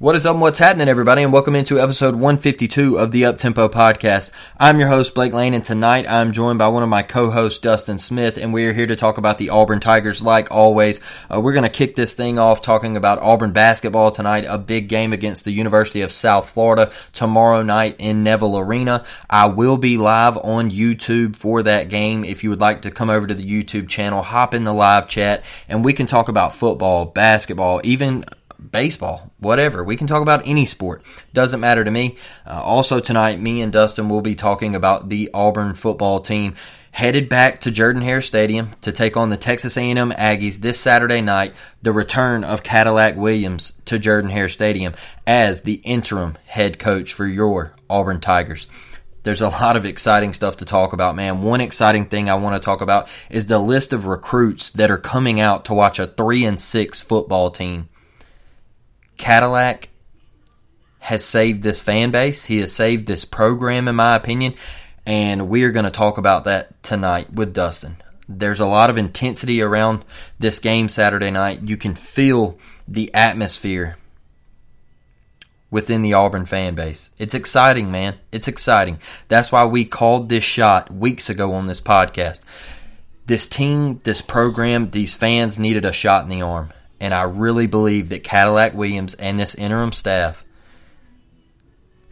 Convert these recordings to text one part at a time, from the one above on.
What is up and what's happening, everybody, and welcome into episode 152 of the Uptempo Podcast. I'm your host, Blake Lane, and tonight I'm joined by one of my co-hosts, Dustin Smith, and we are here to talk about the Auburn Tigers like always. Uh, we're going to kick this thing off talking about Auburn basketball tonight, a big game against the University of South Florida tomorrow night in Neville Arena. I will be live on YouTube for that game. If you would like to come over to the YouTube channel, hop in the live chat, and we can talk about football, basketball, even baseball, whatever. We can talk about any sport. Doesn't matter to me. Uh, also tonight, me and Dustin will be talking about the Auburn football team headed back to Jordan Hare Stadium to take on the Texas A&M Aggies this Saturday night. The return of Cadillac Williams to Jordan Hare Stadium as the interim head coach for your Auburn Tigers. There's a lot of exciting stuff to talk about, man. One exciting thing I want to talk about is the list of recruits that are coming out to watch a 3 and 6 football team. Cadillac has saved this fan base. He has saved this program, in my opinion. And we are going to talk about that tonight with Dustin. There's a lot of intensity around this game Saturday night. You can feel the atmosphere within the Auburn fan base. It's exciting, man. It's exciting. That's why we called this shot weeks ago on this podcast. This team, this program, these fans needed a shot in the arm. And I really believe that Cadillac Williams and this interim staff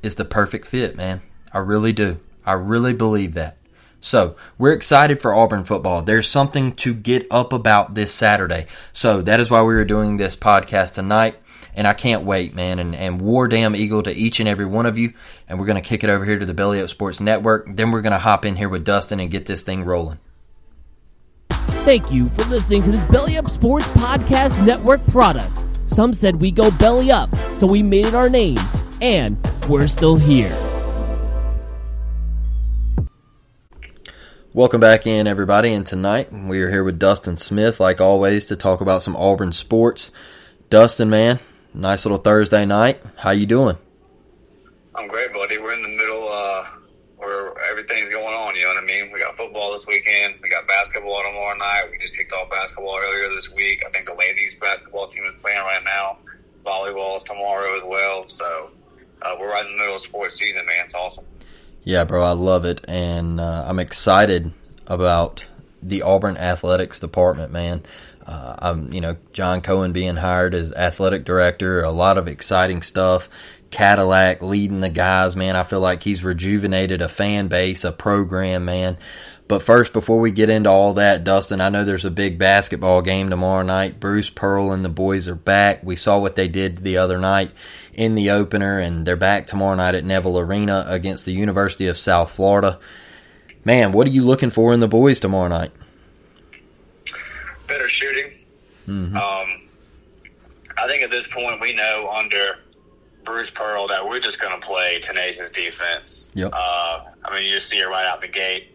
is the perfect fit, man. I really do. I really believe that. So, we're excited for Auburn football. There's something to get up about this Saturday. So, that is why we are doing this podcast tonight. And I can't wait, man. And, and War Damn Eagle to each and every one of you. And we're going to kick it over here to the Belly Up Sports Network. Then we're going to hop in here with Dustin and get this thing rolling. Thank you for listening to this Belly Up Sports Podcast Network product. Some said we go belly up, so we made it our name. And we're still here. Welcome back in, everybody. And tonight we are here with Dustin Smith, like always, to talk about some Auburn sports. Dustin, man, nice little Thursday night. How you doing? I'm great, buddy. We're in the middle uh, where everything's going on. You know what I mean? We got football this weekend. We got basketball tomorrow night. We just kicked off basketball earlier this week. I think the ladies' basketball team is playing right now. Volleyball is tomorrow as well. So uh, we're right in the middle of sports season, man. It's awesome. Yeah, bro, I love it, and uh, I'm excited about the Auburn athletics department, man. Uh, I'm, you know, John Cohen being hired as athletic director, a lot of exciting stuff. Cadillac leading the guys, man. I feel like he's rejuvenated a fan base, a program, man. But first, before we get into all that, Dustin, I know there's a big basketball game tomorrow night. Bruce Pearl and the boys are back. We saw what they did the other night in the opener, and they're back tomorrow night at Neville Arena against the University of South Florida. Man, what are you looking for in the boys tomorrow night? Better shooting. Mm-hmm. Um, I think at this point we know under Bruce Pearl that we're just going to play tenacious defense. Yep. Uh, I mean, you just see it right out the gate.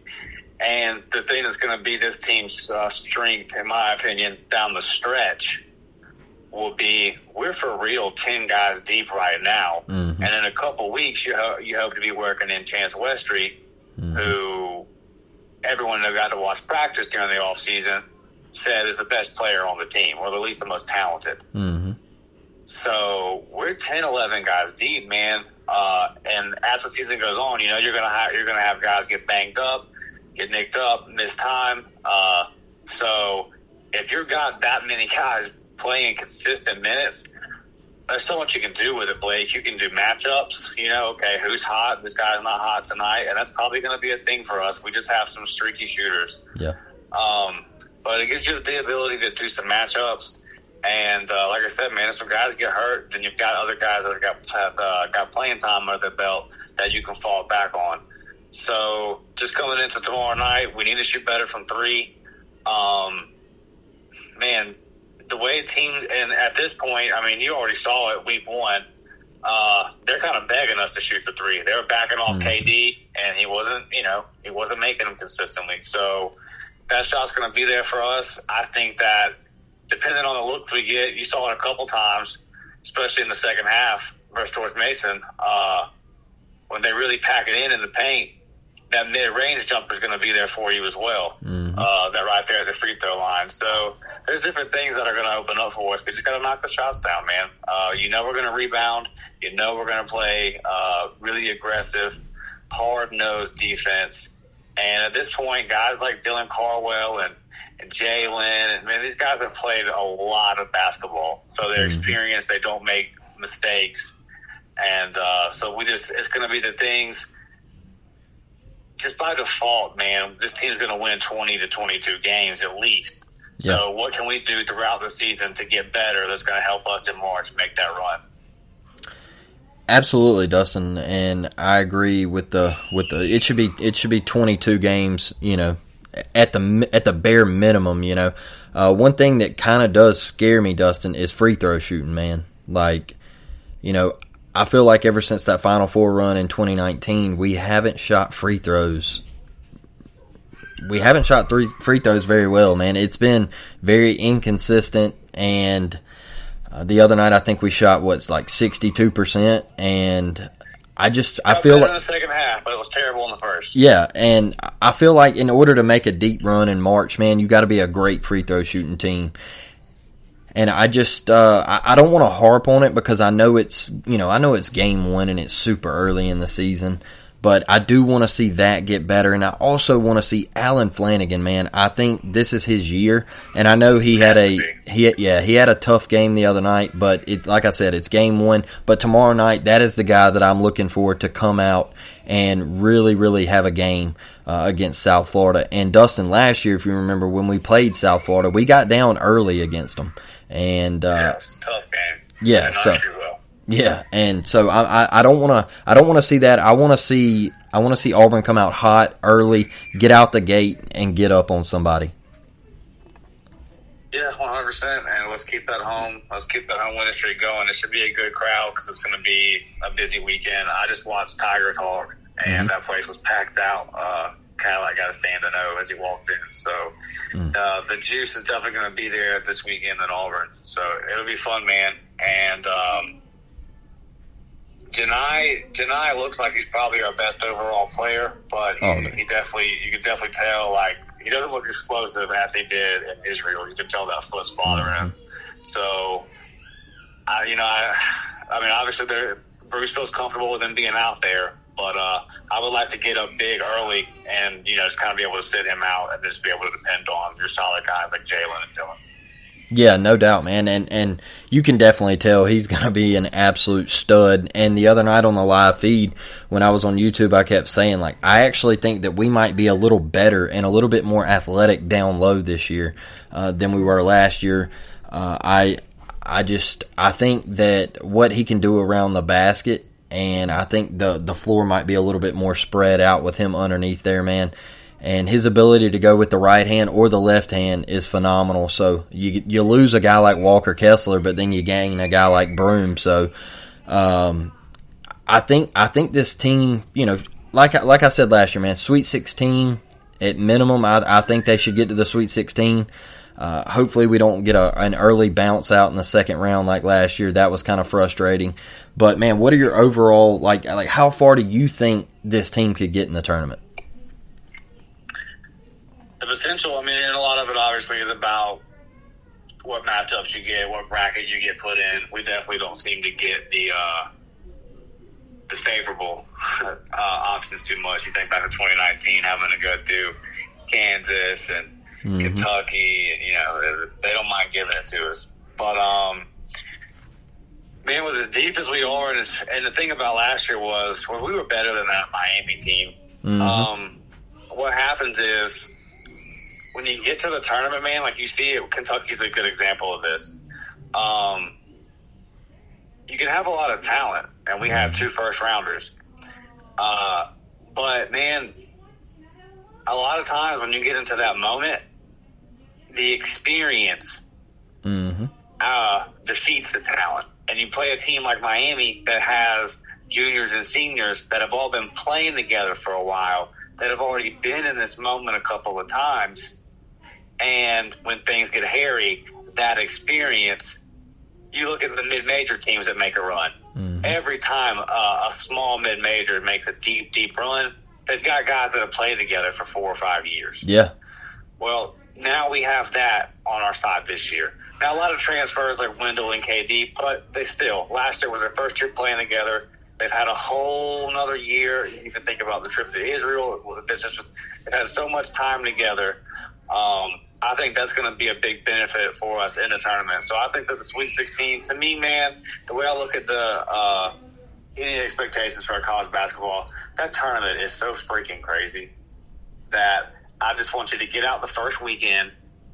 And the thing that's going to be this team's uh, strength, in my opinion, down the stretch will be we're for real 10 guys deep right now. Mm-hmm. And in a couple weeks, you, ho- you hope to be working in Chance Westry, Mm-hmm. who everyone that got to watch practice during the off season said is the best player on the team, or at least the most talented. Mm-hmm. So we're 10, 11 guys deep, man. Uh, and as the season goes on, you know, you're gonna have you're gonna have guys get banged up, get nicked up, miss time. Uh, so if you've got that many guys playing consistent minutes, there's so much you can do with it, Blake. You can do matchups. You know, okay, who's hot? This guy's not hot tonight, and that's probably going to be a thing for us. We just have some streaky shooters. Yeah. Um, but it gives you the ability to do some matchups. And uh, like I said, man, if some guys get hurt, then you've got other guys that have got have, uh, got playing time under their belt that you can fall back on. So just coming into tomorrow night, we need to shoot better from three. Um, man, the way a team and at this point, I mean, you already saw it week one. Uh, they're kind of begging us to shoot the three. They were backing off Mhm. KD, and he wasn't, you know, he wasn't making them consistently. So that shot's going to be there for us. I think that depending on the look we get, you saw it a couple times, especially in the second half versus George Mason, uh, when they really pack it in in the paint. That mid-range jumper is going to be there for you as well. Uh, that right there at the free throw line. So there's different things that are going to open up for us. We just got to knock the shots down, man. Uh, you know we're going to rebound. You know we're going to play uh, really aggressive, hard-nosed defense. And at this point, guys like Dylan Cardwell and, and Jalen, and man, these guys have played a lot of basketball. So they're experienced. They don't make mistakes. And uh, so we just, it's going to be the things just by default, man, this team's going to win 20 to 22 games at least. So what can we do throughout the season to get better that's going to help us in March make that run? Absolutely, Dustin, and I agree with the with the. It should be it should be twenty two games. You know, at the at the bare minimum. You know, uh, one thing that kind of does scare me, Dustin, is free throw shooting. Man, like, you know, I feel like ever since that Final Four run in twenty nineteen, we haven't shot free throws. We haven't shot three free throws very well, man. It's been very inconsistent and. Uh, the other night, I think we shot what's like sixty-two percent, and I just I feel like in the second half, but it was terrible in the first. yeah, and I feel like in order to make a deep run in March, man, you got to be a great free throw shooting team. And I just uh, I, I don't want to harp on it because I know it's you know I know it's game one and it's super early in the season, but I do want to see that get better, and I also want to see Allen Flanigan, man. I think this is his year, and I know he had a he yeah he had a tough game the other night, but it like I said, it's game one. But tomorrow night, that is the guy that I'm looking for to come out and really really have a game uh, against South Florida. And Dustin, last year, if you remember when we played South Florida, we got down early against them, and uh, Tough game. yeah, so. Yeah, and so I, I, I don't want to I don't want to see that. I want to see I want to see Auburn come out hot early, get out the gate, and get up on somebody. Yeah, one hundred percent. And let's keep that home. Let's keep that home winning streak going. It should be a good crowd because it's going to be a busy weekend. I just watched Tiger talk, and that place was packed out. Uh, Cadillac got a stand to know as he walked in. So uh, the juice is definitely going to be there this weekend in Auburn. So it'll be fun, man. And um, Janai, Janai looks like he's probably our best overall player, but he, Oh, he definitely, you can definitely tell, like, he doesn't look explosive as he did in Israel. You can tell that foot's bothering him. So, I, you know, I, I mean, obviously, Bruce feels comfortable with him being out there, but uh, I would like to get up big early and, you know, just kind of be able to sit him out and just be able to depend on your solid guys like Jalen and Dylan. Yeah, no doubt, man, and and you can definitely tell he's going to be an absolute stud. And the other night on the live feed, when I was on YouTube, I kept saying like I actually think that we might be a little better and a little bit more athletic down low this year uh, than we were last year. Uh, I I just I think that what he can do around the basket, and I think the the floor might be a little bit more spread out with him underneath there, man and his ability to go with the right hand or the left hand is phenomenal. So you you lose a guy like Walker Kessler, but then you gain a guy like Broome. So um, I think I think this team, you know, like I- like I said last year, man, Sweet Sixteen at minimum. I, I think they should get to the Sweet Sixteen. Uh, hopefully, we don't get a, an early bounce out in the second round like last year. That was kind of frustrating. But man, what are your overall like? Like, how far do you think this team could get in the tournament? The potential, I mean, and a lot of it obviously is about what matchups you get, what bracket you get put in. We definitely don't seem to get the uh, the favorable uh, options too much. You think back to 2019, having to go through Kansas and Kentucky, and, you know, they don't mind giving it to us. But um, man, with as deep as we are, and, and the thing about last year was, well, we were better than that Miami team. Mhm. Um, what happens is when you get to the tournament, man, like you see it, Kentucky's a good example of this. Um, you can have a lot of talent, and we have two first rounders. Uh, but man, a lot of times when you get into that moment, the experience Mm-hmm. uh, defeats the talent. And you play a team like Miami that has juniors and seniors that have all been playing together for a while, that have already been in this moment a couple of times. And when things get hairy, that experience, you look at the mid major teams that make a run. Every time uh, a small mid major makes a deep, deep run, they've got guys that have played together for four or five years. Yeah. Well, now we have that on our side this year. Now, a lot of transfers like Wendell and KD, but they still, last year was their first year playing together. They've had a whole another year. You can think about the trip to Israel. It's just, they've had so much time together. Um, I think that's going to be a big benefit for us in the tournament. So I think that the Sweet 16, to me, man, the way I look at the uh, any expectations for college basketball, that tournament is so freaking crazy that I just want you to get out the first weekend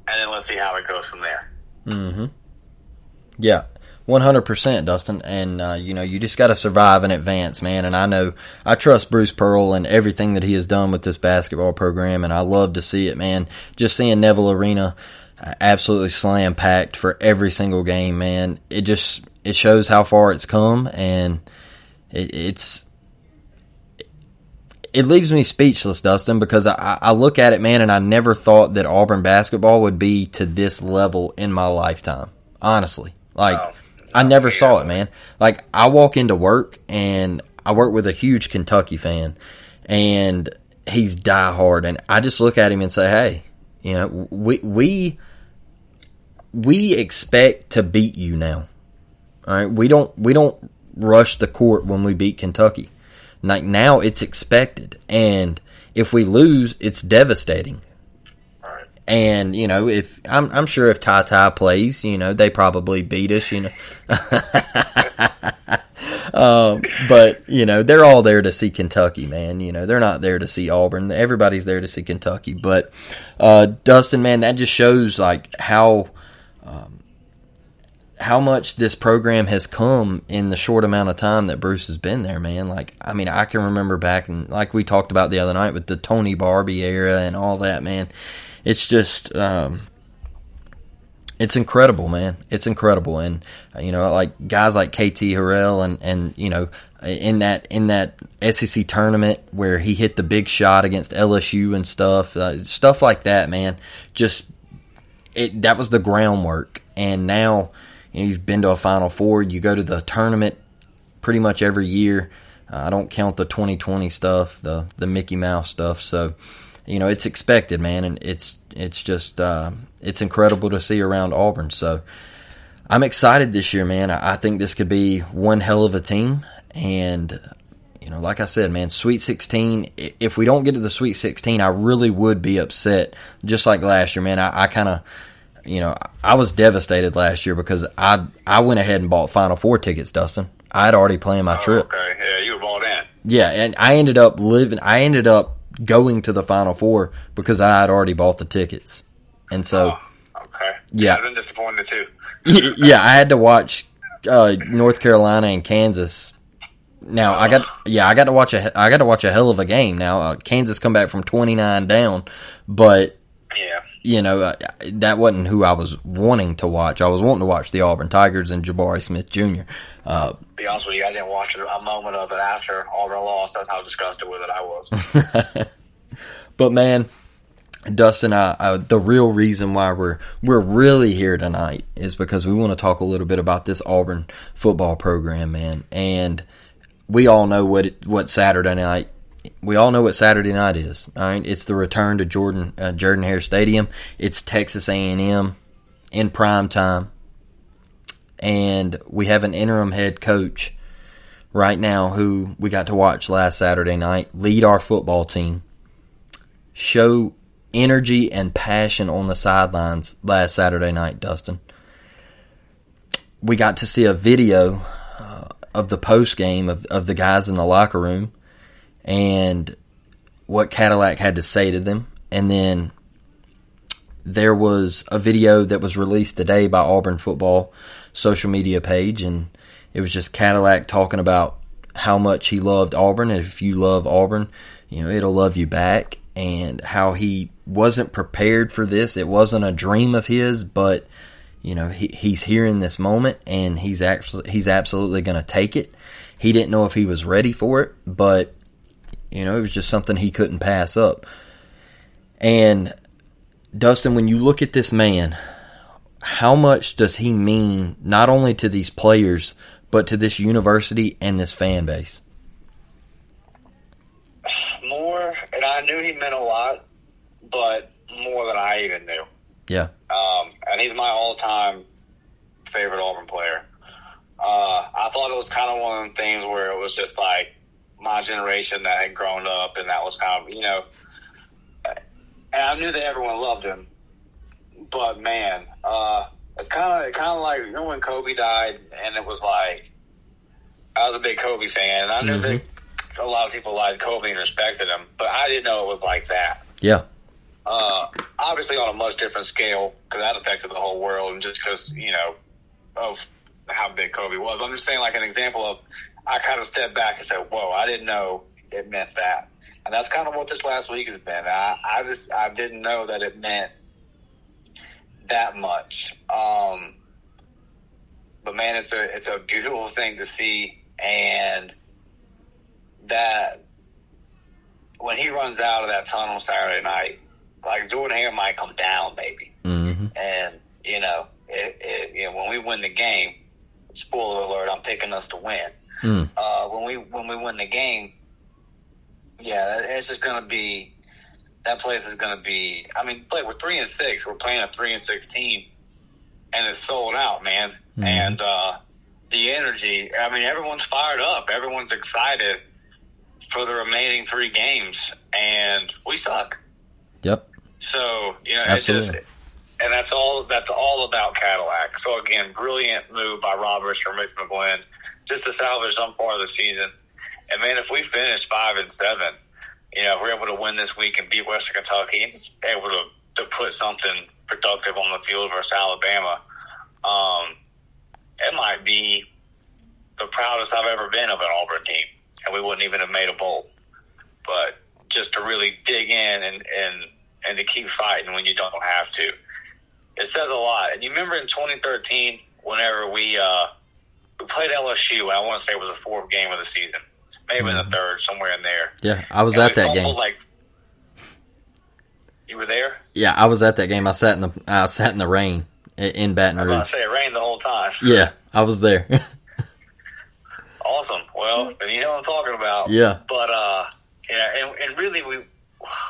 and then let's see how it goes from there. Mm-hmm. Yeah, one hundred percent, Dustin. And uh, you know, you just got to survive and advance, man. And I know I trust Bruce Pearl and everything that he has done with this basketball program, and I love to see it, man. Just seeing Neville Arena uh, absolutely slam packed for every single game, man. It just it shows how far it's come, and it, it's it leaves me speechless, Dustin, because I, I look at it, man, and I never thought that Auburn basketball would be to this level in my lifetime. Honestly, like I never saw it, man. Like I walk into work and I work with a huge Kentucky fan, and he's diehard, and I just look at him and say, "Hey, you know, we we we expect to beat you now. All right, we don't we don't rush the court when we beat Kentucky." Like now it's expected. And if we lose, it's devastating. And, you know, if I'm I'm sure if Ty Ty plays, you know, they probably beat us, you know. um, but, you know, they're all there to see Kentucky, man. You know, they're not there to see Auburn. Everybody's there to see Kentucky. But uh, Dustin, man, that just shows like how um, how much this program has come in the short amount of time that Bruce has been there, man. Like, I mean, I can remember back and like we talked about the other night with the Tony Barbee era and all that, man. It's just, um, it's incredible, man. It's incredible, and uh, you know, like guys like KT Harrell and and you know, in that in that SEC tournament where he hit the big shot against LSU and stuff, uh, stuff like that, man. Just it that was the groundwork, and now you know, you've been to a Final Four. You go to the tournament pretty much every year. Uh, I don't count the 2020 stuff, the the Mickey Mouse stuff. So, you know, it's expected, man, and it's it's just uh, it's incredible to see around Auburn. So, I'm excited this year, man. I, I think this could be one hell of a team, and you know, like I said, man, Sweet 16. If we don't get to the Sweet 16, I really would be upset. Just like last year, man. I, I kind of you know, I was devastated last year because I I went ahead and bought Final Four tickets, Dustin. I had already planned my trip. Okay, yeah, you were bought in. Yeah, and I ended up living. I ended up going to the Final Four because I had already bought the tickets, and so Okay. Yeah. I've been disappointed too. yeah, I had to watch uh, North Carolina and Kansas. Now I got yeah I got to watch a I got to watch a hell of a game. Now uh, Kansas come back from twenty nine down, but Yeah. You know, uh, that wasn't who I was wanting to watch. I was wanting to watch the Auburn Tigers and Jabari Smith Jr. Uh, Be honest with you, I didn't watch a moment of it after Auburn lost. That's how disgusted with it I was. but man, Dustin, I, I, the real reason why we're we're really here tonight is because we want to talk a little bit about this Auburn football program, man. And we all know what it, what Saturday night. We all know what Saturday night is. All right, it's the return to Jordan uh, Jordan Hare Stadium. It's Texas A and M in prime time, and we have an interim head coach right now who we got to watch last Saturday night lead our football team, show energy and passion on the sidelines last Saturday night, Dustin. We got to see a video uh, of the post game of of the guys in the locker room, and what Cadillac had to say to them, and then there was a video that was released today by Auburn football social media page, and it was just Cadillac talking about how much he loved Auburn, and if you love Auburn, you know it'll love you back, and how he wasn't prepared for this. It wasn't a dream of his, but you know he, he's here in this moment, and he's actually he's absolutely going to take it. He didn't know if he was ready for it, but you know it was just something he couldn't pass up. And Dustin, when you look at this man, how much does he mean not only to these players but to this university and this fan base? More, and I knew he meant a lot, but more than I even knew. Yeah. Um, and he's my all-time favorite Auburn player. Uh, I thought it was kind of one of them things where it was just like my generation that had grown up, and that was kind of you know. And I knew that everyone loved him, but man, uh, it's kind of kind of like you know when Kobe died, and it was like I was a big Kobe fan, and I knew Mhm. that a lot of people liked Kobe and respected him, but I didn't know it was like that. Yeah. Uh, obviously on a much different scale because that affected the whole world, and just because you know of how big Kobe was. But I'm just saying, like an example of, I kind of stepped back and said, "Whoa, I didn't know it meant that," and that's kind of what this last week has been. I, I just I didn't know that it meant that much. Um, but man, it's a it's a beautiful thing to see, and that when he runs out of that tunnel Saturday night, like Jordan Hare might come down baby. Mm-hmm. and you know, it, it, you know, when we win the game, spoiler alert, I'm picking us to win. Mm. Uh, when we when we win the game, yeah, it's just gonna be that place is gonna be. I mean, play we're three and six. We're playing a three and six team, and it's sold out, man. Mhm. And uh, the energy. I mean, everyone's fired up. Everyone's excited for the remaining three games, and we suck. Yep. So you know, it's just, Absolutely. and that's all. That's all about Cadillac. So again, brilliant move by Roberts or Rich McGlynn, just to salvage some part of the season. And man, if we finish five and seven, you know, if we're able to win this week and beat Western Kentucky and able to to put something productive on the field versus Alabama, um, it might be the proudest I've ever been of an Auburn team, and we wouldn't even have made a bowl. But just to really dig in and and and to keep fighting when you don't have to, it says a lot. And you remember in 2013, whenever we uh, we played LSU, and I want to say it was the fourth game of the season, maybe in the third, somewhere in there. Yeah, I was And at that game. Like you were there. Yeah, I was at that game. I sat in the I sat in the rain in Baton I Rouge. to say it rained the whole time. Yeah, I was there. Awesome. Well, then you know what I'm talking about. Yeah. But uh, yeah, and, and really we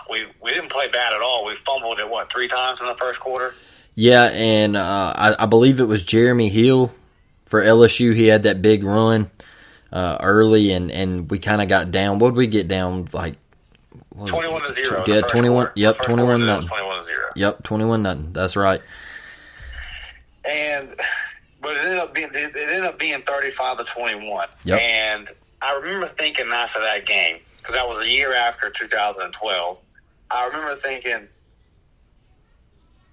we we didn't play bad at all. We fumbled it what three times in the first quarter. yeah, and uh, I, I believe it was Jeremy Hill for LSU. He had that big run uh, early, and and we kind of got down. What did we get down like? what was it? Twenty-one to zero. Yeah, twenty one. quarter. Yep, twenty one quarter, it was nothing. Twenty-one to zero. Yep, twenty one nothing. That's right. and but it ended up being it ended up being thirty five to twenty one. Yep. And I remember thinking after that game because that was a year after two thousand and twelve. I remember thinking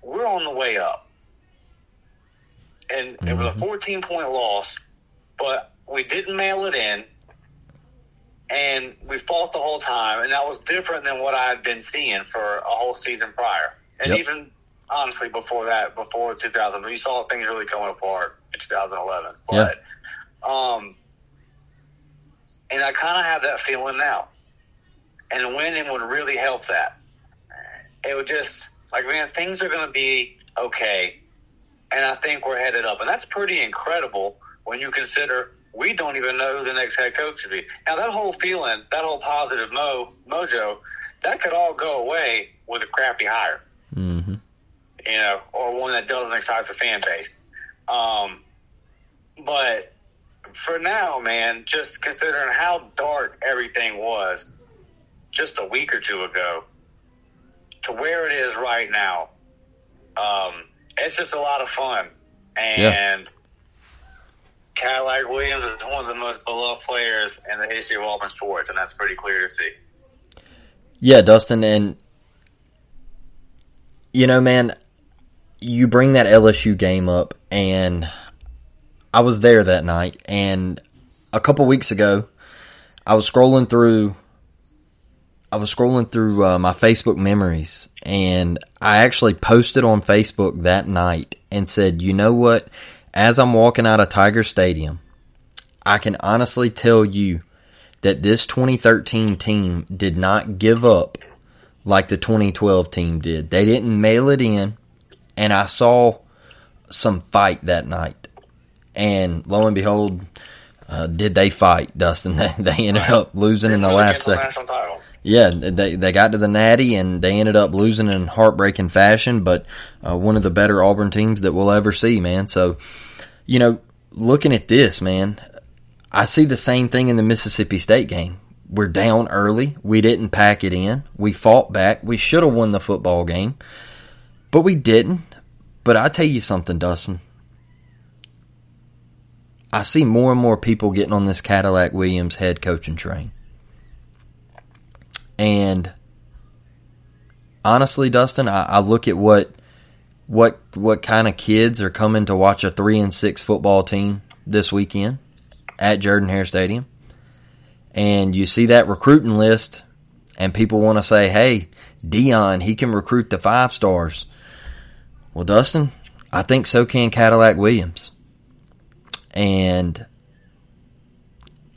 we're on the way up, and it was a fourteen point loss, but we didn't mail it in. And we fought the whole time, and that was different than what I had been seeing for a whole season prior, and Yep. even honestly before that, before 2000, you saw things really coming apart in 2011. Yeah. But, um, and I kind of have that feeling now, and winning would really help that. It would just like, man, things are going to be okay, and I think we're headed up, and that's pretty incredible when you consider we don't even know who the next head coach should be. Now, that whole feeling, that whole positive mo mojo, that could all go away with a crappy hire Mm-hmm. you know, or one that doesn't excite the fan base. Um, but for now, man, just considering how dark everything was just a week or two ago to where it is right now, um, it's just a lot of fun. And Cadillac Williams is one of the most beloved players in the history of Auburn sports, and that's pretty clear to see. Yeah, Dustin, and you know, man, you bring that LSU game up, and I was there that night, and a couple weeks ago, I was scrolling through. I was scrolling through uh, my Facebook memories, and I actually posted on Facebook that night and said, "You know what? As I'm walking out of Tiger Stadium, I can honestly tell you that this 2013 team did not give up like the 2012 team did. They didn't mail it in, and I saw some fight that night. And lo and behold, uh, did they fight, Dustin? They, they ended up losing in the last second. Yeah, they they got to the Natty and they ended up losing in heartbreaking fashion. But uh, one of the better Auburn teams that we'll ever see, man. So, you know, looking at this, man, I see the same thing in the Mississippi State game. We're down early. We didn't pack it in. We fought back. We should have won the football game, but we didn't. But I tell you something, Dustin. I see more and more people getting on this Cadillac Williams head coaching train. And honestly, Dustin, I, I look at what what what kind of kids are coming to watch a three and six football team this weekend at Jordan Hare Stadium. And you see that recruiting list, and people want to say, hey, Deion, he can recruit the five stars. Well, Dustin, I think so can Cadillac Williams. And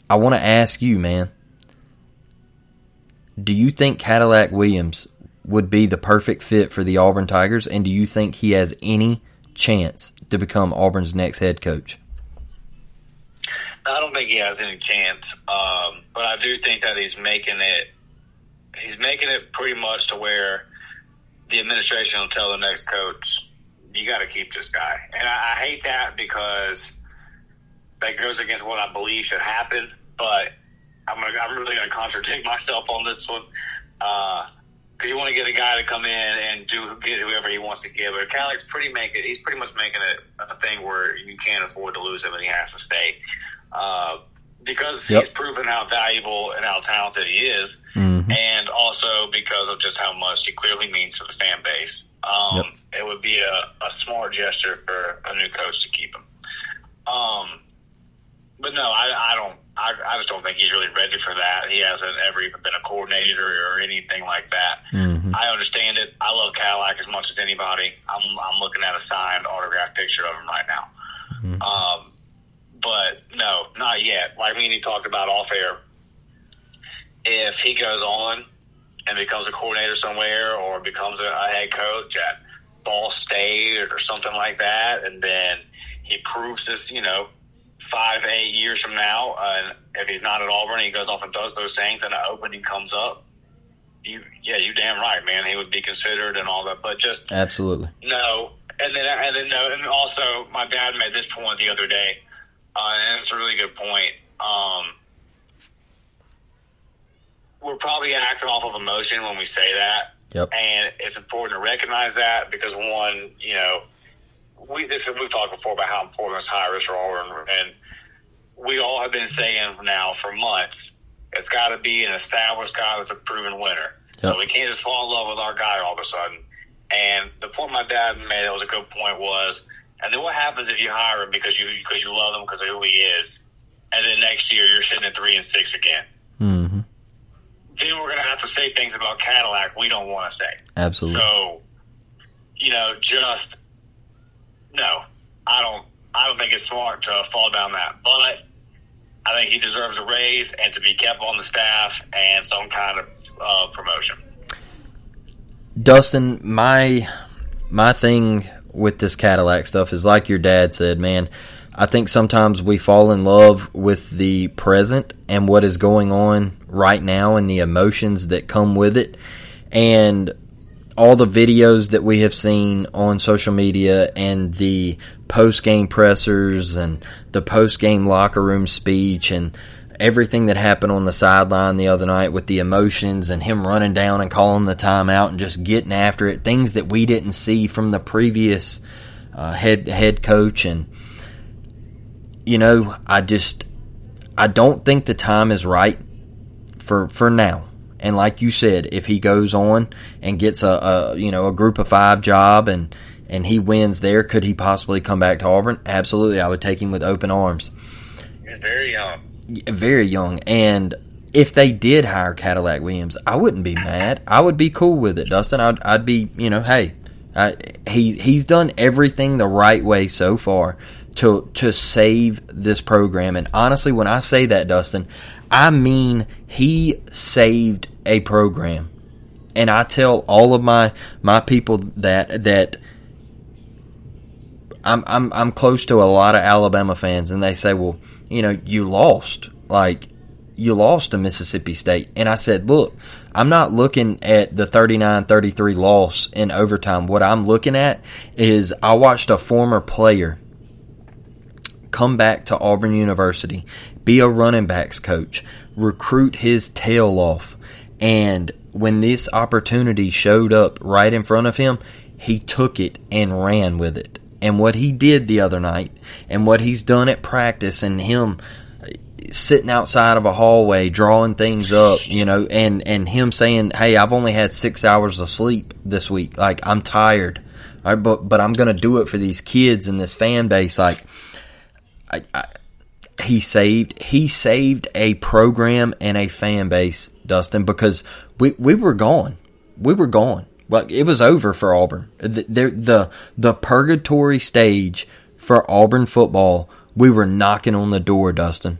I want to ask you, man, do you think Cadillac Williams would be the perfect fit for the Auburn Tigers? And do you think he has any chance to become Auburn's next head coach? I don't think he has any chance, um, but I do think that he's making it. He's making it pretty much to where the administration will tell the next coach, "You got to keep this guy." And I, I hate that because that goes against what I believe should happen. But I'm gonna, I'm really going to contradict myself on this one because uh, you want to get a guy to come in and do get whoever he wants to give. But Cadillac's pretty make it. He's pretty much making it a thing where you can't afford to lose him, and he has to stay uh, because yep. he's proven how valuable and how talented he is, mm-hmm. and also because of just how much he clearly means to the fan base. Um, yep. It would be a, a smart gesture for a new coach to keep him. Um, but no, I, I don't. I, I, just don't think he's really ready for that. He hasn't ever even been a coordinator or anything like that. Mm-hmm. I understand it. I love Cadillac as much as anybody. I'm, I'm looking at a signed autograph picture of him right now. Mm-hmm. Um, but no, not yet. Like me and he talked about off air. If he goes on and becomes a coordinator somewhere or becomes a, a head coach at Ball State or something like that, and then he proves this, you know, five, eight years from now, uh, if he's not at Auburn, he goes off and does those things, and an opening comes up. You, yeah, you damn right, man. He would be considered and all that, but just absolutely no. And then, and then, no, and also, my dad made this point the other day, uh, and it's a really good point. Um, we're probably acting off of emotion when we say that, yep. and it's important to recognize that because one, you know we this is we've talked before about how important risk are, and, and we all have been saying now for months it's got to be an established guy that's a proven winner. Yep. So we can't just fall in love with our guy all of a sudden. And the point my dad made that was a good point was, and then what happens if you hire him because you because you love him because of who he is, and then next year you're sitting at three and six again. Mm-hmm. Then we're going to have to say things about Cadillac we don't want to say. Absolutely. So, you know, just no, I don't. I don't think it's smart to fall down that. But I think he deserves a raise and to be kept on the staff and some kind of uh, promotion. Dustin, my my thing with this Cadillac stuff is like your dad said, man. I think sometimes we fall in love with the present and what is going on right now and the emotions that come with it. And all the videos that we have seen on social media and the post game pressers and the post game locker room speech and everything that happened on the sideline the other night with the emotions and him running down and calling the timeout and just getting after it, things that we didn't see from the previous uh, head head coach and you know, I just I don't think the time is right for for now. And like you said, if he goes on and gets a, a you know a group of five job and and he wins there, could he possibly come back to Auburn? Absolutely, I would take him with open arms. He's very young. Very young, and if they did hire Cadillac Williams, I wouldn't be mad. I would be cool with it, Dustin. I'd, I'd be, you know, hey, I, he he's done everything the right way so far to to save this program. And honestly, when I say that, Dustin, I mean he saved a program. And I tell all of my my people that that I'm I'm I'm close to a lot of Alabama fans, and they say, "Well, you know, you lost. Like you lost to Mississippi State." And I said, "Look, I'm not looking at the 39-33 loss in overtime. What I'm looking at is I watched a former player come back to Auburn University, be a running backs coach, recruit his tail off, and when this opportunity showed up right in front of him, he took it and ran with it. And what he did the other night, and what he's done at practice, and him uh, sitting outside of a hallway drawing things up, you know, and and him saying, "Hey, I've only had six hours of sleep this week. Like I'm tired, all right, but but I'm gonna do it for these kids and this fan base. Like, I, I, he saved he saved a program and a fan base, Dustin, because we we were gone, we were gone. Like it was over for Auburn. The the the, the purgatory stage for Auburn football. We were knocking on the door, Dustin.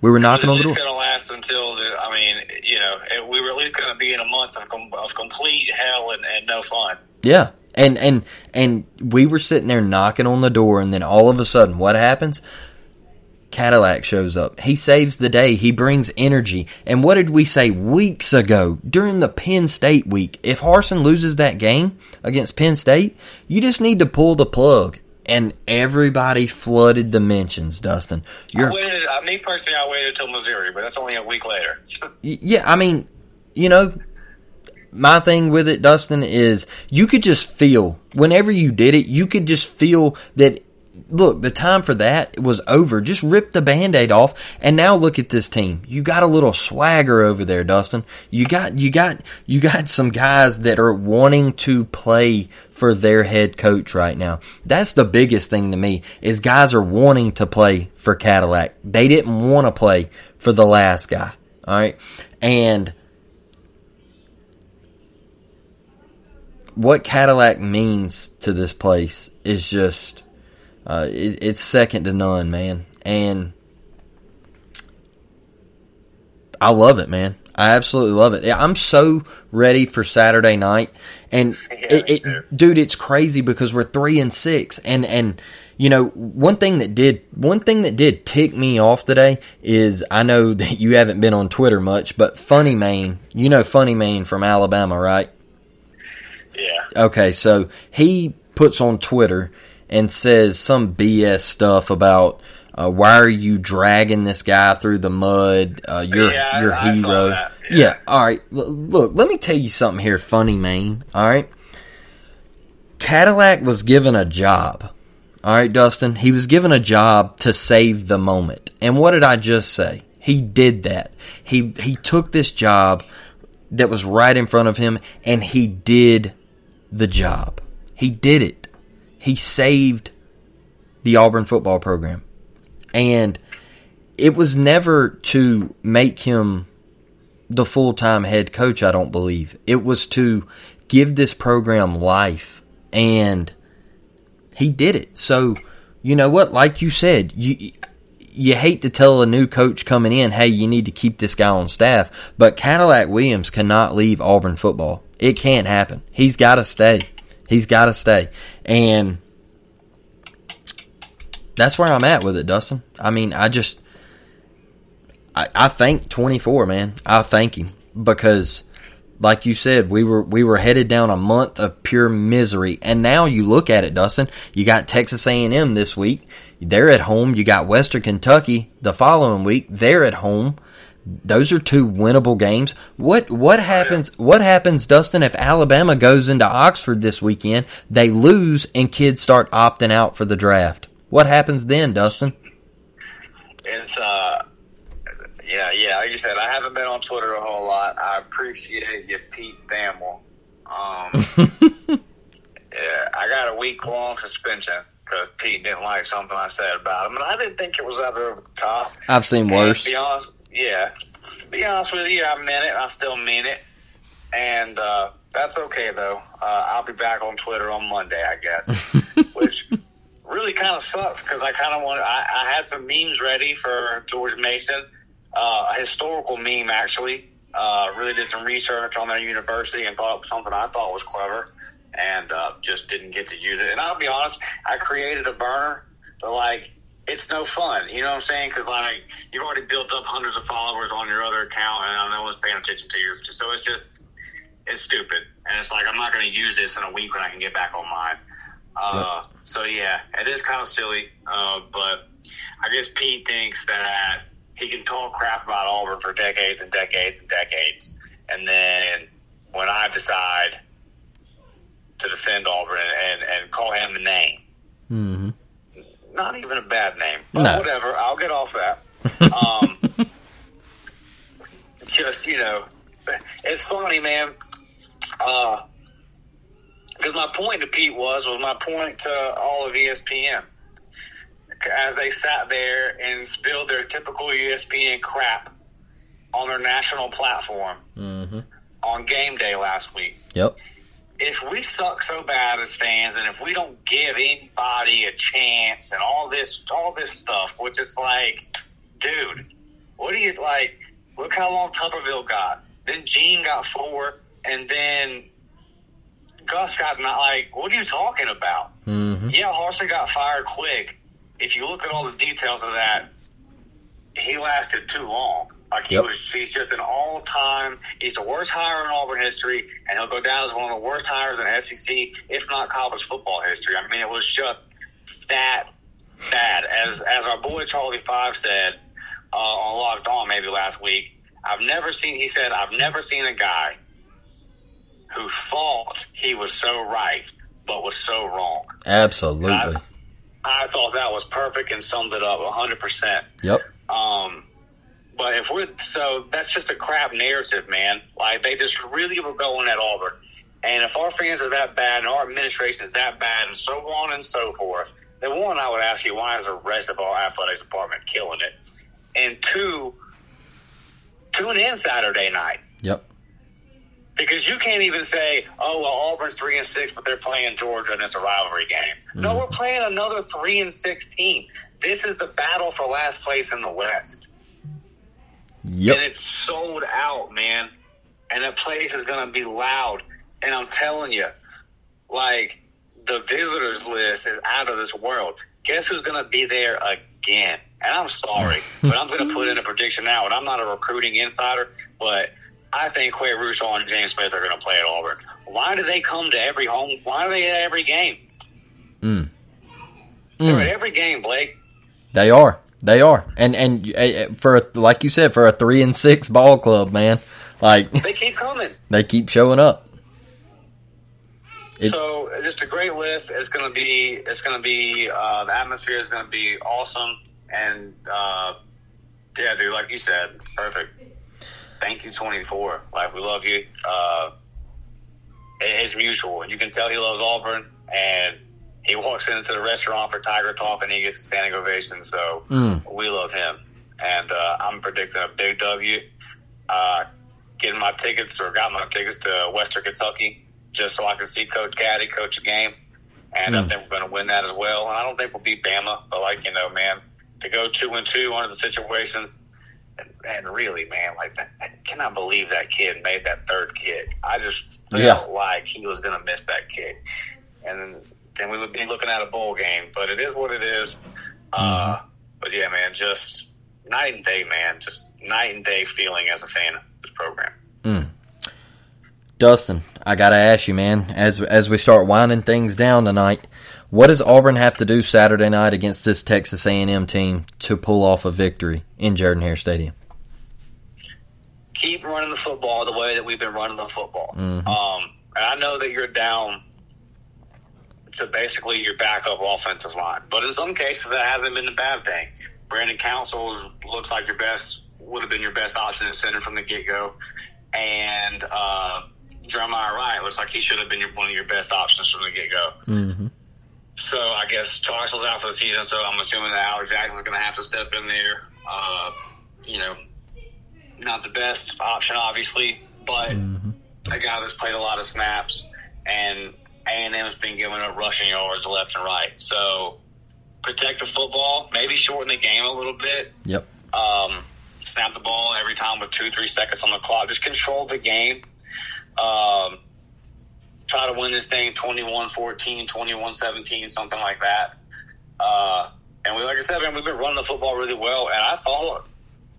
We were knocking on the door. It's going to last until the. I mean, you know, we were at least going to be in a month of, com- of complete hell and, and no fun. Yeah, and and and we were sitting there knocking on the door, and then all of a sudden, what happens? Cadillac shows up. He saves the day. He brings energy. And what did we say weeks ago during the Penn State week? If Harsin loses that game against Penn State, you just need to pull the plug and everybody flooded the mentions. Dustin, You're, I waited. Me personally, I waited until Missouri, but that's only a week later. yeah, I mean, you know, my thing with it, Dustin, is you could just feel whenever you did it, you could just feel that look, the time for that was over. Just rip the band-aid off. And now look at this team. You got a little swagger over there, Dustin. You got you got you got some guys that are wanting to play for their head coach right now. That's the biggest thing to me is guys are wanting to play for Cadillac. They didn't want to play for the last guy. All right. And what Cadillac means to this place is just uh, it, it's second to none, man. And I love it, man. I absolutely love it. I'm so ready for Saturday night, and yeah, it, it, dude, it's crazy because we're three and six, and and you know one thing that did one thing that did tick me off today is I know that you haven't been on Twitter much, but Funny Man, you know Funny Man from Alabama, right? Yeah. Okay, so he puts on Twitter and says some BS stuff about uh, why are you dragging this guy through the mud? Uh, you're yeah, your hero. Yeah. yeah. All right. Look, let me tell you something here, funny man. All right. Cadillac was given a job. All right, Dustin. He was given a job to save the moment. And what did I just say? He did that. He he took this job that was right in front of him and he did the job. He did it he saved the Auburn football program. And it was never to make him the full time head coach, I don't believe. It was to give this program life. And he did it. So, you know what? Like you said, you. You hate to tell a new coach coming in, hey, you need to keep this guy on staff, but Cadillac Williams cannot leave Auburn football. It can't happen. He's got to stay. He's got to stay. And that's where I'm at with it, Dustin. I mean, I just, I, I thank 24, man. I thank him because, like you said, we were we were headed down a month of pure misery, and now you look at it, Dustin. You got Texas A&M this week. They're at home. You got Western Kentucky the following week. They're at home. Those are two winnable games. What what happens? What happens, Dustin? If Alabama goes into Oxford this weekend, they lose, and kids start opting out for the draft. What happens then, Dustin? it's uh, yeah, yeah. Like you said, I haven't been on Twitter a whole lot. I appreciate you, Pete Thamel. Um, yeah, I got a week long suspension because Pete didn't like something I said about him, and I didn't think it was ever over the top. I've seen And worse. to be honest, yeah. To be honest with you, I meant it. I still mean it, and uh, that's okay though. Uh, I'll be back on Twitter on Monday, I guess, which really kind of sucks because I kind of want. I, I had some memes ready for George Mason, uh, a historical meme actually. Uh, really did some research on their university and thought it was something I thought was clever, and uh, just didn't get to use it. And I'll be honest, I created a burner, but like it's no fun. You know what I'm saying? Because like you've already built up hundreds of followers on your other account, and no one's paying attention to yours. So it's just it's stupid, and it's like I'm not going to use this in a week when I can get back on mine. Uh, So yeah, it is kind of silly, uh, but I guess Pete thinks that he can talk crap about Auburn for decades and decades and decades, and then when I decide to defend Auburn and, and, call him the name, hmm not even a bad name, but No. whatever. I'll get off that. Um, just you know, it's funny, man. Because my point to Pete was was my point to all of ESPN as they sat there and spilled their typical ESPN crap on their national platform hmm on game day last week Yep. If we suck so bad as fans and if we don't give anybody a chance and all this all this stuff, which is like, dude, what do you like? Look how long Tuberville got. Then Gene got four, and then Gus got not like. What are you talking about? hmm Yeah, Harsin got fired quick. If you look at all the details of that, he lasted too long. Like he Yep. was, he's just an all-time. He's the worst hire in Auburn history, and he'll go down as one of the worst hires in SEC, if not college football history. I mean, it was just that bad. As as our boy Charlie Five said uh, on Locked On maybe last week, I've never seen. He said, "I've never seen a guy who thought he was so right, but was so wrong." Absolutely. I thought that was perfect and summed it up 100%. Yep. Um, but if we're, so that's just a crap narrative, man. Like, they just really were going at Auburn. And if our fans are that bad and our administration is that bad and so on and so forth, then one, I would ask you, why is the rest of our athletics department killing it? And two, tune in Saturday night. Yep. Because you can't even say, "Oh, well, Auburn's three and six, but they're playing Georgia and it's a rivalry game." No, mm. we're playing another three and six team. This is the battle for last place in the West, Yep. and it's sold out, man. And the place is going to be loud. And I'm telling you, like the visitors list is out of this world. Guess who's going to be there again? And I'm sorry, but I'm going to put in a prediction now. And I'm not a recruiting insider, but I think Qua Russaw and James Smith are going to play at Auburn. Why do they come to every home? Why are they at every game? Mm. They're Mm. at every game, Blake. They are. They are. And and uh, for like you said, for a three and six ball club, man, like They keep coming. they keep showing up. It- so just a great list. It's going to be. It's to be. Uh, the atmosphere is going to be awesome. And uh, yeah, dude, like you said, perfect. Thank you, twenty four. Like we love you. Uh, it- it's mutual. and You can tell he loves Auburn, and he walks into the restaurant for Tiger Talk, and he gets a standing ovation. So Mm. we love him, and uh, I'm predicting a big W. Uh, getting my tickets or got my tickets to Western Kentucky just so I can see Coach Caddy coach a game, and I Mm. think we're going to win that as well. And I don't think we'll beat Bama, but like you know, man, to go two and two under the situations. And, and really, man, like that, I cannot believe that kid made that third kick. I just felt Yeah. like he was going to miss that kick, and then, we would be looking at a bowl game. But it is what it is. Uh, but yeah, man, just night and day, man. Just night and day feeling as a fan of this program. Mm. Dustin, I gotta ask you, man, as as we start winding things down tonight, what does Auburn have to do Saturday night against this Texas A and M team to pull off a victory in Jordan Hare Stadium? Keep running the football the way that we've been running the football. Mhm. Um, and I know that you're down to basically your backup offensive line, but in some cases that hasn't been a bad thing. Brandon Council looks like your best would have been your best option at center from the get go, and uh, Jeremiah Wright looks like he should have been your, one of your best options from the get go. Mm-hmm. So I guess Charles out for the season, so I'm assuming that Alex Jackson's going to have to step in there. Uh, you know, not the best option, obviously, but a guy that's played a lot of snaps, and A&M's been giving up rushing yards left and right. So protect the football, maybe shorten the game a little bit. Yep. Um, snap the ball every time with two, three seconds on the clock. Just control the game. Um, try to win this thing 21-14, 21-17, something like that. Uh, and we, like I said, man, we've been running the football really well. And I thought,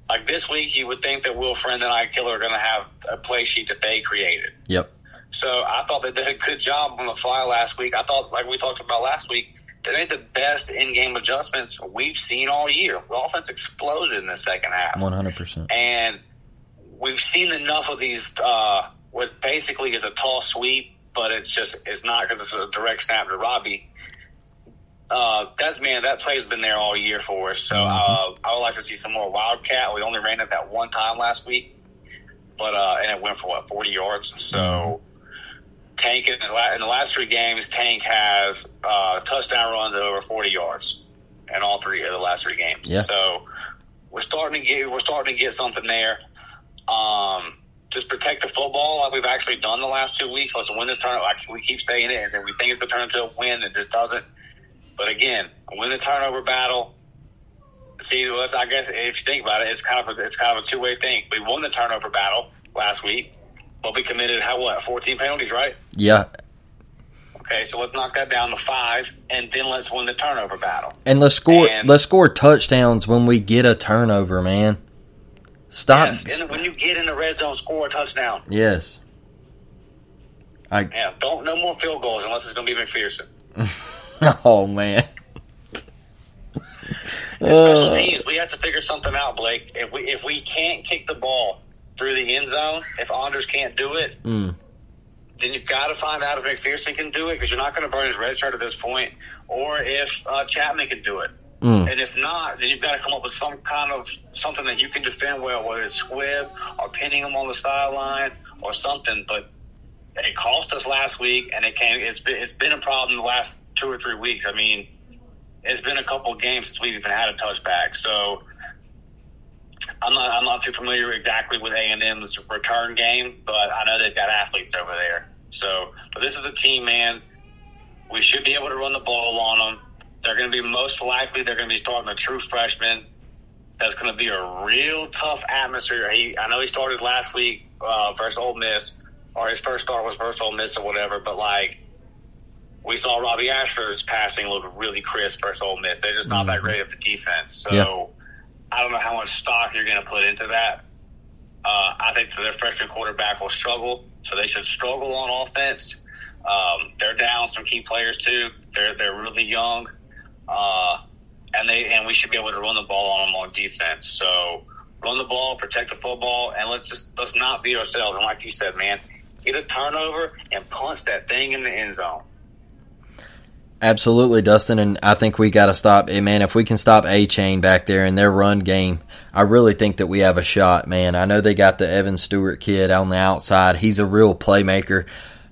like this week, you would think that Will Friend and I Killer are going to have a play sheet that they created. Yep. So I thought they did a good job on the fly last week. I thought, like we talked about last week, they made the best in-game adjustments we've seen all year. The offense exploded in the second half. One hundred percent. And we've seen enough of these, uh, what basically is a tall sweep, but it's just, it's not because it's a direct snap to Robby. Uh, that's man, that play's been there all year for us. So uh, I would like to see some more Wildcat. We only ran it that one time last week, but uh, and it went for what forty yards. So Tank in, his la- in the last three games, Tank has uh, touchdown runs of over forty yards in all three of the last three games. Yeah. So we're starting to get we're starting to get something there. Um, just protect the football like we've actually done the last two weeks. Let's win this tournament. Like we keep saying it, and then we think it's going to turn into a win, and it just doesn't. But again, win the turnover battle. See, I guess if you think about it, it's kind of a, it's kind of a two way thing. We won the turnover battle last week, but we committed how what fourteen penalties, right? Yeah. Okay, so let's knock that down to five, and then let's win the turnover battle. And let's score. And- let's score touchdowns when we get a turnover, man. Stop. Yes, and when you get in the red zone, score a touchdown. Yes. I. Yeah, don't no more field goals unless it's going to be McPherson. Oh man. And special Uh, teams, we have to figure something out, Blake. If we if we can't kick the ball through the end zone, if Anders can't do it, mm, then you've got to find out if McPherson can do it because you're not going to burn his red shirt at this point, or if uh, Chapman can do it. mm. And if not, then you've got to come up with some kind of something that you can defend well, whether it's squib or pinning him on the sideline or something. But it cost us last week, and it came. It's been it's been a problem the last two or three weeks. I mean, it's been a couple of games since we've even had a touchback. So I'm not I'm not too familiar exactly with A and M's return game, but I know they've got athletes over there. So, but this is a team, man. We should be able to run the ball on them. They're going to be most likely they're going to be starting a true freshman. That's going to be a real tough atmosphere. He, I know he started last week uh, versus Ole Miss, or his first start was versus Ole Miss or whatever. But like we saw, Robby Ashford's passing look really crisp versus Ole Miss. They're just not that great at the defense. So Yeah. I don't know how much stock you're going to put into that. Uh, I think their freshman quarterback will struggle, so they should struggle on offense. Um, they're down some key players too. They're they're really young, uh, and they and we should be able to run the ball on them on defense. So run the ball, protect the football, and let's just let's not beat ourselves. And like you said, man, get a turnover and punch that thing in the end zone. Absolutely, Dustin, and I think we got to stop. Hey, man, if we can stop Achane back there in their run game, I really think that we have a shot, man. I know they got the Evan Stewart kid on the outside. He's a real playmaker.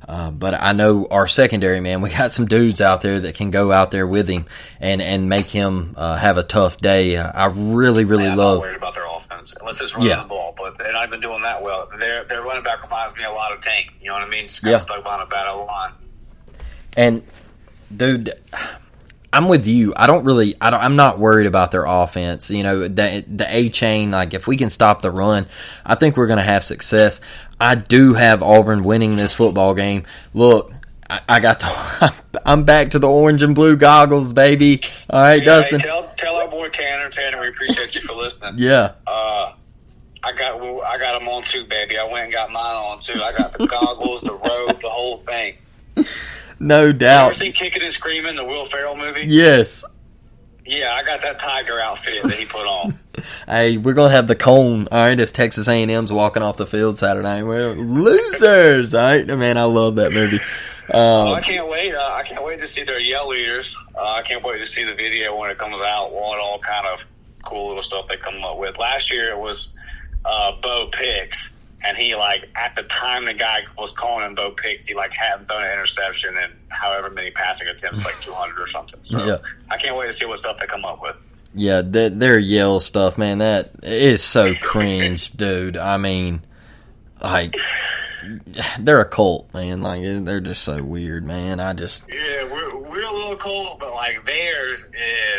Uh, but I know our secondary man, we got some dudes out there that can go out there with him and and make him uh, have a tough day. I really, really Man, love. worried about their offense unless it's running Yeah. the ball, but they're not even doing that well. Their their running back reminds me a lot of Tank. You know what I mean? Just kind Yeah. of stuck behind a bad line. And dude, I'm with you. I don't really. I don't, I'm not worried about their offense. You know, the the Achane. Like if we can stop the run, I think we're going to have success. I do have Auburn winning this football game. Look. I I got the, I'm back to the orange and blue goggles, baby. All right, Hey, Dustin. tell tell our boy Tanner. Tanner, we appreciate you for listening. Yeah, Uh, I got I got them on too, baby. I went and got mine on too. I got the goggles, the robe, the whole thing. No doubt. You ever seen Kicking and Screaming, the Will Ferrell movie? Yes. Yeah, I got that tiger outfit that he put on. Hey, we're gonna have the cone. All right, as Texas A&M's walking off the field Saturday. We're losers. All right, man. I love that movie. Well, I Um, can't wait. Uh, I can't wait to see their yell leaders. Uh, I can't wait to see the video when it comes out. What all kind of cool little stuff they come up with. Last year it was uh, Bo Picks, and he like at the time the guy was calling him Bo Picks, he like hadn't thrown an interception in however many passing attempts, like 200 or something. So Yeah. I can't wait to see what stuff they come up with. Yeah, their, their yell stuff, man, that is so cringe, dude. I mean, like, they're a cult, man. Like, they're just so weird, man. I just, Yeah, we're we're a little cult, but like theirs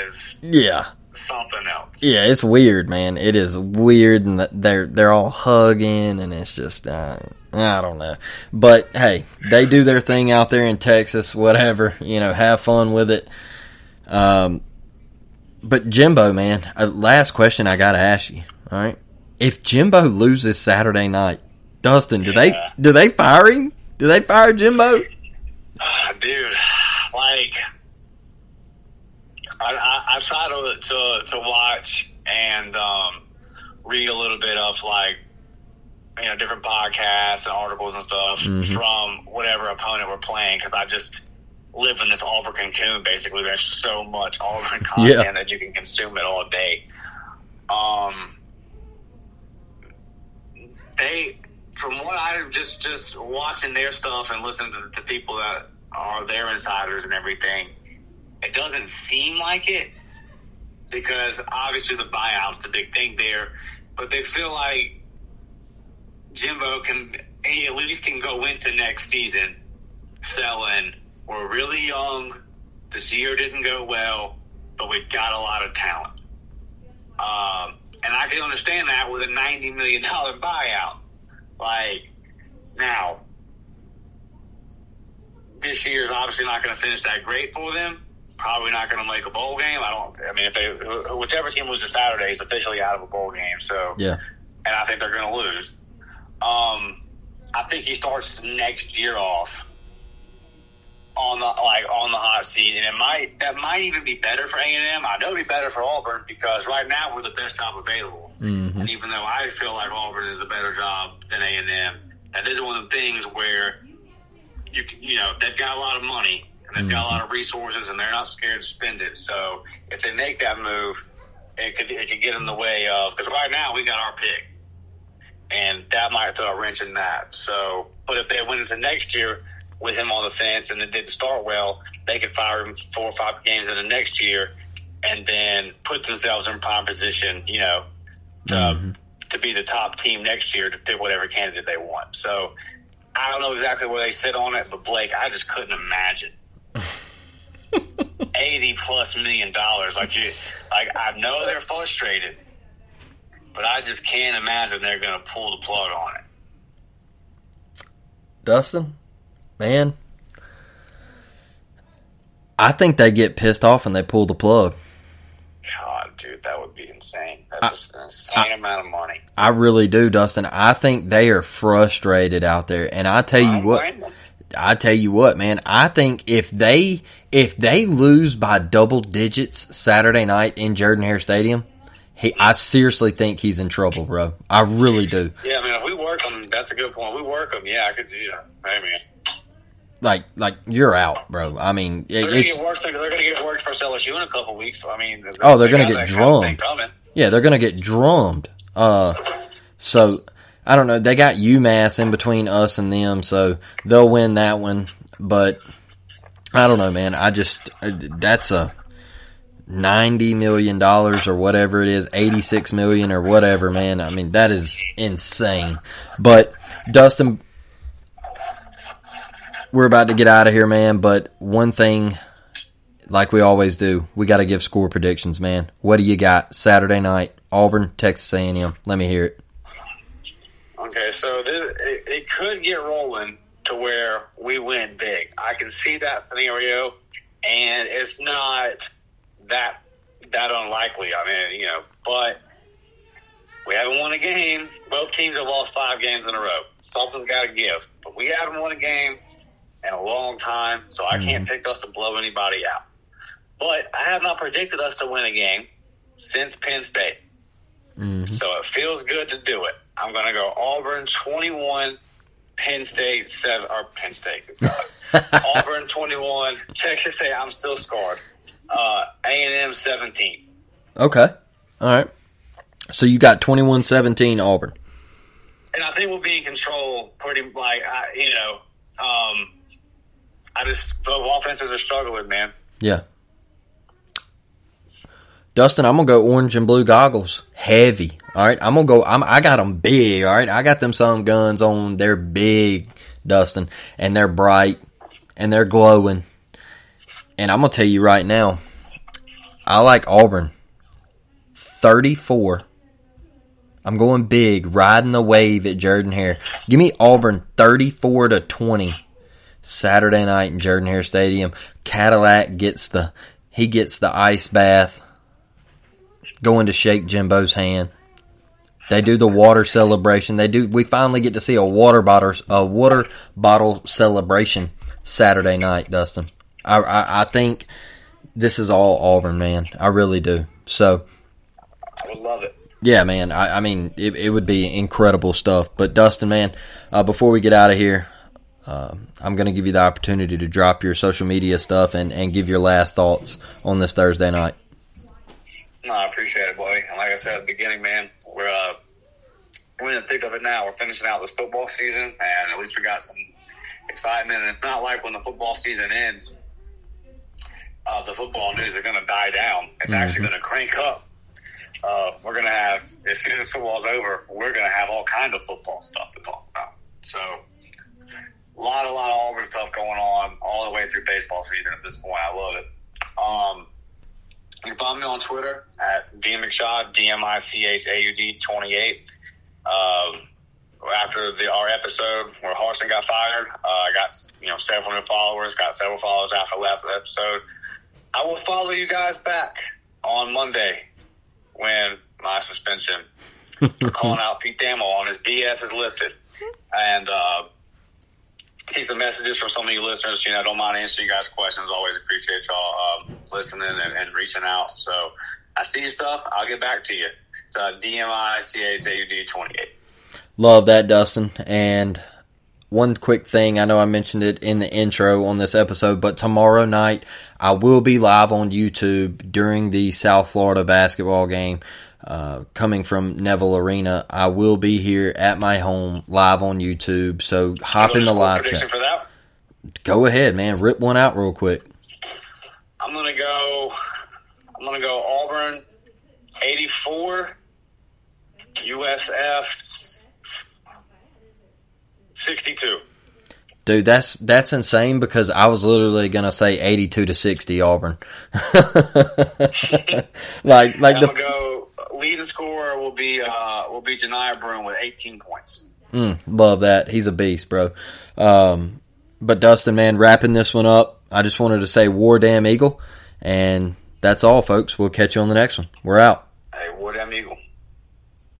is yeah, something else. yeah, it's weird, man. It is weird, and they're they're all hugging, and it's just, uh, I don't know. But hey, they do their thing out there in Texas, whatever. You know, have fun with it. Um, but Jimbo, man, uh, last question I got to ask you. All right, if Jimbo loses Saturday night, Dustin, do they do they fire him? Do they fire Jimbo? dude. Like, I, I, I've tried to, to to watch and um, read a little bit of like you know different podcasts and articles and stuff from whatever opponent we're playing because I just live in this Auburn cocoon. Basically, there's so much Auburn content Yeah. that you can consume it all day. Um, they, from what I'm just just watching their stuff and listening to, to people that are their insiders and everything, it doesn't seem like it because obviously the buyout's a big thing there, but they feel like Jimbo can he at least can go into next season selling. We're really young. This year didn't go well, but we've got a lot of talent. Um, and I can understand that with a ninety million dollar buyout. Like now, this year is obviously not going to finish that great for them. Probably not going to make a bowl game. I don't. I mean, if they whichever team loses Saturday is officially out of a bowl game. So Yeah, and I think they're going to lose. Um, I think he starts next year off on the like on the hot seat, and it might that might even be better for A and M. I know it'd be better for Auburn because right now we're the best job available, and even though I feel like Auburn is a better job than A and M, this is one of the things where you you know they've got a lot of money and they've got a lot mm-hmm. of resources, and they're not scared to spend it. So if they make that move, it could it could get in the way of because right now we got our pick and that might throw a wrench in that. So, but if they went into next year with him on the fence and it didn't start well, they could fire him four or five games in the next year, and then put themselves in prime position, you know, to mm-hmm. to be the top team next year to pick whatever candidate they want. So, I don't know exactly where they sit on it, but Blake, I just couldn't imagine. 80 plus million dollars like you like I know they're frustrated but I just can't imagine they're going to pull the plug on it. Dustin, man, I think they get pissed off and they pull the plug. God, dude, that would be insane. That's just an insane amount of money. I really do, Dustin. I think they are frustrated out there, and I tell you I what. I tell you what, man. I think if they if they lose by double digits Saturday night in Jordan Hare Stadium, he, I seriously think he's in trouble, bro. I really do. Yeah, I mean, if we work them, that's a good point. We work them, yeah, I could do that. Hey, man. Like like you're out, bro. I mean, it- They're it's, get worse. They're going to get worse for LSU in a couple weeks. I mean, Oh, they're they gonna get that kind of drummed. yeah, they're gonna get drummed. Uh, so I don't know. They got UMass in between us and them, so they'll win that one. But I don't know, man. I just uh, that's a ninety million dollars or whatever it is, eighty six million or whatever, man. I mean that is insane. But Dustin, we're about to get out of here, man. But one thing, like we always do, we got to give score predictions, man. What do you got Saturday night? Auburn, Texas A&M. Let me hear it. Okay, so this, it, it could get rolling to where we win big. I can see that scenario, and it's not that that unlikely. I mean, you know, but we haven't won a game. Both teams have lost five games in a row. Something's got to give, but we haven't won a game in a long time, so I can't mm-hmm. pick us to blow anybody out. But I have not predicted us to win a game since Penn State. Mm-hmm. So it feels good to do it. I'm going to go Auburn 21, Penn State 7, or Penn State. Auburn 21, Texas A. I'm still scarred. Uh, A&M 17. Okay. All right. So you got 21-17 Auburn. And I think we'll be in control pretty like I, you know. Um, I just both offenses are struggling, man. Yeah. Dustin, I'm gonna go orange and blue goggles, heavy. All right, I'm gonna go. I'm, I got them big. All right, I got them some guns on. They're big, Dustin, and they're bright, and they're glowing. And I'm gonna tell you right now, I like Auburn. 34. I'm going big, riding the wave at Jordan Hare. Give me Auburn 34 to 20. Saturday night in Jordan Hare Stadium. Cadillac gets the he gets the ice bath going to shake Jimbo's hand. They do the water celebration. They do. We finally get to see a water bottle a water bottle celebration Saturday night, Dustin. I, I, I think this is all Auburn, man. I really do. So, I would love it. Yeah, man. I, I mean, it, it would be incredible stuff. But Dustin, man, uh, before we get out of here, uh, I'm going to give you the opportunity to drop your social media stuff and, and give your last thoughts on this Thursday night. No, I appreciate it, boy. And like I said at the beginning, man, we're uh, we're in the thick of it now. We're finishing out this football season, and at least we got some excitement. And it's not like when the football season ends, uh, the football news is going to die down. It's mm-hmm. actually going to crank up. Uh, we're going to have as soon as football's over, we're going to have all kind of football stuff to talk about. So a lot, a lot of Auburn stuff going on all the way through baseball season at this point. I love it. Um, you can find me on Twitter at D McShaud, D M I C H A U D 28. Um, after the our episode where Harsin got fired, uh, I got you know several new followers, got several followers after the last episode. I will follow you guys back on Monday when my suspension for calling out Pete Thamel on his BS is lifted. And uh, see some messages from some of you listeners. You know, I don't mind answering you guys' questions. Always appreciate y'all um, listening and, and, reaching out. So I see your stuff. I'll get back to you. It's uh, DMICHAUD 28. Love that, Dustin. And one quick thing I know I mentioned it in the intro on this episode, but tomorrow night I will be live on YouTube during the South Florida basketball game. Uh, coming from Neville Arena. I will be here at my home live on YouTube. So hop in the live chat. Go ahead, man. Rip one out real quick. I'm gonna go. I'm gonna go Auburn, 84, USF, 62. Dude, that's that's insane because I was literally gonna say eighty-two to sixty Auburn. like like the go leading scorer will be uh, will be Johni Broome with 18 points. Mm, love that. He's a beast, bro. Um, but Dustin, man, wrapping this one up, I just wanted to say War Damn Eagle, and that's all, folks. We'll catch you on the next one. We're out. Hey, War Damn Eagle.